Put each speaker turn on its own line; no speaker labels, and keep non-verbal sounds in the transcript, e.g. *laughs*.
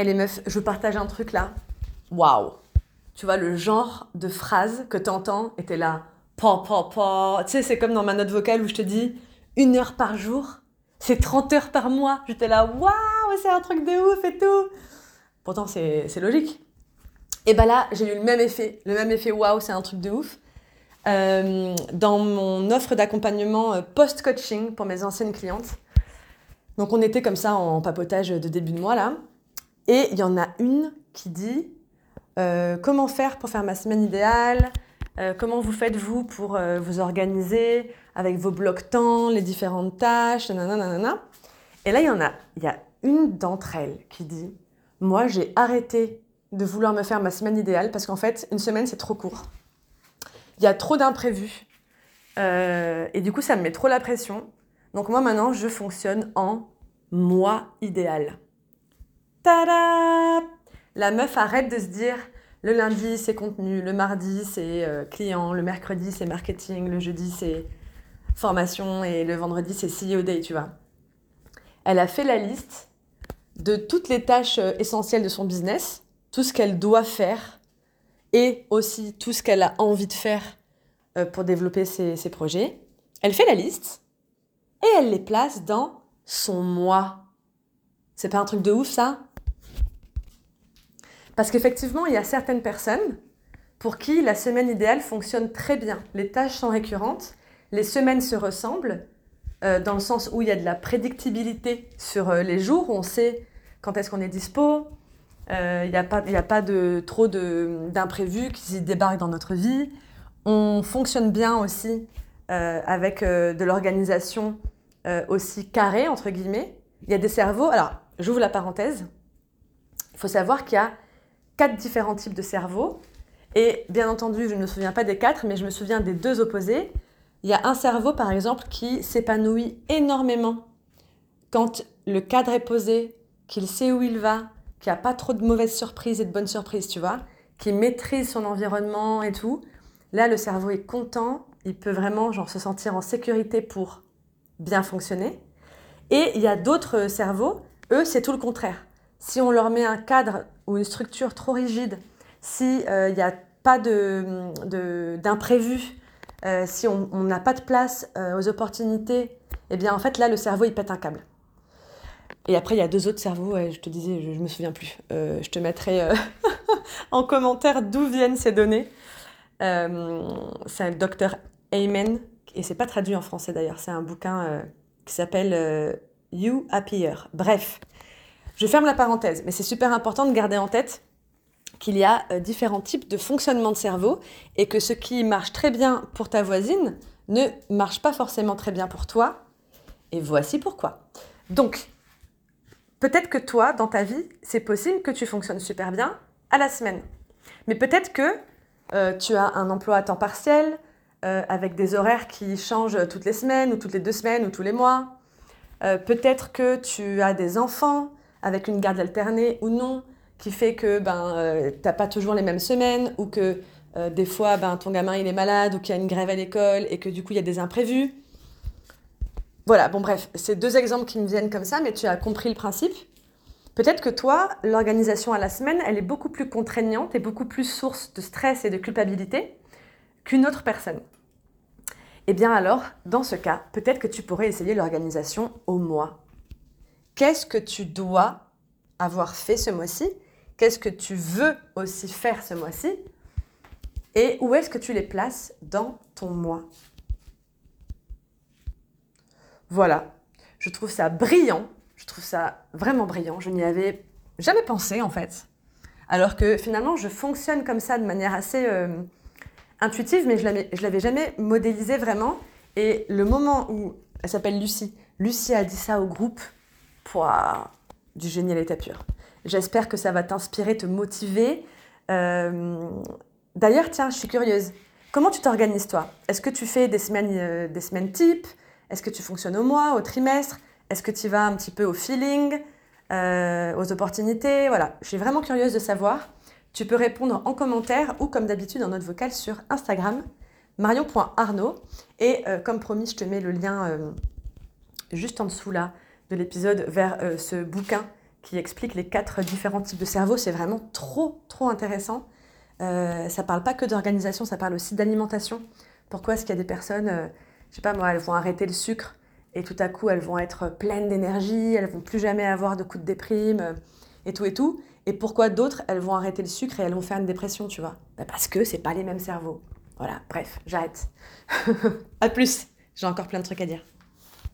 Eh les meufs, je vous partage un truc là. Waouh Tu vois, le genre de phrase que t'entends et là. Pa, pa. Tu sais, c'est comme dans ma note vocale où je te dis une heure par jour, c'est 30 heures par mois. J'étais là, waouh, c'est un truc de ouf et tout. Pourtant, c'est logique. Et bah là, j'ai eu le même effet. Le même effet, waouh, c'est un truc de ouf. Euh, dans mon offre d'accompagnement euh, post-coaching pour mes anciennes clientes. Donc on était comme ça en papotage de début de mois là. Et il y en a une qui dit euh, comment faire pour faire ma semaine idéale, comment vous faites vous pour vous organiser avec vos blocs temps, les différentes tâches, nanana. Et là il y en a, il y a une d'entre elles qui dit moi j'ai arrêté de vouloir me faire ma semaine idéale parce qu'en fait une semaine c'est trop court il y a trop d'imprévus. Euh, et du coup, ça me met trop la pression. Donc moi, maintenant, je fonctionne en moi idéal. Tada La meuf arrête de se dire le lundi, c'est contenu, le mardi, c'est euh, client, le mercredi, c'est marketing, le jeudi, c'est formation et le vendredi, c'est CEO Day, tu vois. Elle a fait la liste de toutes les tâches euh, essentielles de son business, tout ce qu'elle doit faire et aussi tout ce qu'elle a envie de faire euh, pour développer ses, projets. Elle fait la liste et elle les place dans son moi. C'est pas un truc de ouf ça? Parce qu'effectivement, il y a certaines personnes pour qui la semaine idéale fonctionne très bien. Les tâches sont récurrentes, les semaines se ressemblent, euh, dans le sens où il y a de la prédictibilité sur euh, les jours, on sait quand est-ce qu'on est dispo, il euh, n'y a pas, a de, trop d'imprévus qui débarquent dans notre vie. On fonctionne bien aussi avec de l'organisation aussi carrée, entre guillemets. Il y a des cerveaux. Alors, j'ouvre la parenthèse. Il faut savoir qu'il y a quatre différents types de cerveaux. Et bien entendu, je ne me souviens pas des quatre, mais je me souviens des deux opposés. Il y a un cerveau, par exemple, qui s'épanouit énormément quand le cadre est posé, qu'il sait où il va, qui a pas trop de mauvaises surprises et de bonnes surprises, tu vois, qui maîtrise son environnement et tout. Là, le cerveau est content, il peut vraiment genre se sentir en sécurité pour bien fonctionner. Et il y a d'autres cerveaux, eux, c'est tout le contraire. Si on leur met un cadre ou une structure trop rigide, si euh, il n'y a pas d'imprévu, de, euh, si on n'a pas de place euh, aux opportunités, eh bien en fait là, le cerveau, il pète un câble. Et après, il y a deux autres cerveaux, je te disais, je, ne me souviens plus. Euh, je te mettrai euh, *laughs* en commentaire d'où viennent ces données. Euh, c'est un docteur Amen, et c'est pas traduit en français d'ailleurs, c'est un bouquin qui s'appelle You Happier. Bref, je ferme la parenthèse, mais c'est super important de garder en tête qu'il y a différents types de fonctionnement de cerveau et que ce qui marche très bien pour ta voisine ne marche pas forcément très bien pour toi. Et voici pourquoi. Donc, Peut-être que toi, dans ta vie, c'est possible que tu fonctionnes super bien à la semaine. Mais peut-être que euh, tu as un emploi à temps partiel, euh, avec des horaires qui changent toutes les semaines, ou toutes les deux semaines, ou tous les mois. Euh, peut-être que tu as des enfants avec une garde alternée ou non, qui fait que ben, tu n'as pas toujours les mêmes semaines, ou que des fois ben, ton gamin il est malade, ou qu'il y a une grève à l'école, et que du coup il y a des imprévus. Voilà, bon bref, c'est deux exemples qui me viennent comme ça, mais tu as compris le principe. Peut-être que toi, l'organisation à la semaine, elle est beaucoup plus contraignante et beaucoup plus source de stress et de culpabilité qu'une autre personne. Eh bien alors, dans ce cas, peut-être que tu pourrais essayer l'organisation au mois. Qu'est-ce que tu dois avoir fait ce mois-ci? Qu'est-ce que tu veux aussi faire ce mois-ci? Et où est-ce que tu les places dans ton mois? Voilà, je trouve ça brillant, je trouve ça vraiment brillant. Je n'y avais jamais pensé en fait. Alors que finalement, je fonctionne comme ça de manière assez euh, intuitive, mais je ne l'avais jamais modélisé vraiment. Et le moment où elle s'appelle Lucie, Lucie a dit ça au groupe, pouah, du génie à l'état pur. J'espère que ça va t'inspirer, te motiver. Euh, d'ailleurs, tiens, je suis curieuse. Comment tu t'organises toi? Est-ce que tu fais des semaines, euh, types est-ce que tu fonctionnes au mois, au trimestre? Est-ce que tu vas un petit peu au feeling, euh, aux opportunités? Voilà, je suis vraiment curieuse de savoir. Tu peux répondre en commentaire ou comme d'habitude en note vocale sur Instagram, marion.arnaud. Et euh, comme promis, je te mets le lien juste en dessous là de l'épisode vers ce bouquin qui explique les quatre différents types de cerveau. C'est vraiment trop, trop intéressant. Euh, ça parle pas que d'organisation, ça parle aussi d'alimentation. Pourquoi est-ce qu'il y a des personnes, euh, je sais pas moi, elles vont arrêter le sucre et tout à coup elles vont être pleines d'énergie, elles vont plus jamais avoir de coups de déprime euh, et tout et tout. Et pourquoi d'autres, elles vont arrêter le sucre et elles vont faire une dépression, tu vois? Bah, Parce que c'est pas les mêmes cerveaux. Voilà, bref, j'arrête. *laughs* à plus, j'ai encore plein de trucs à dire.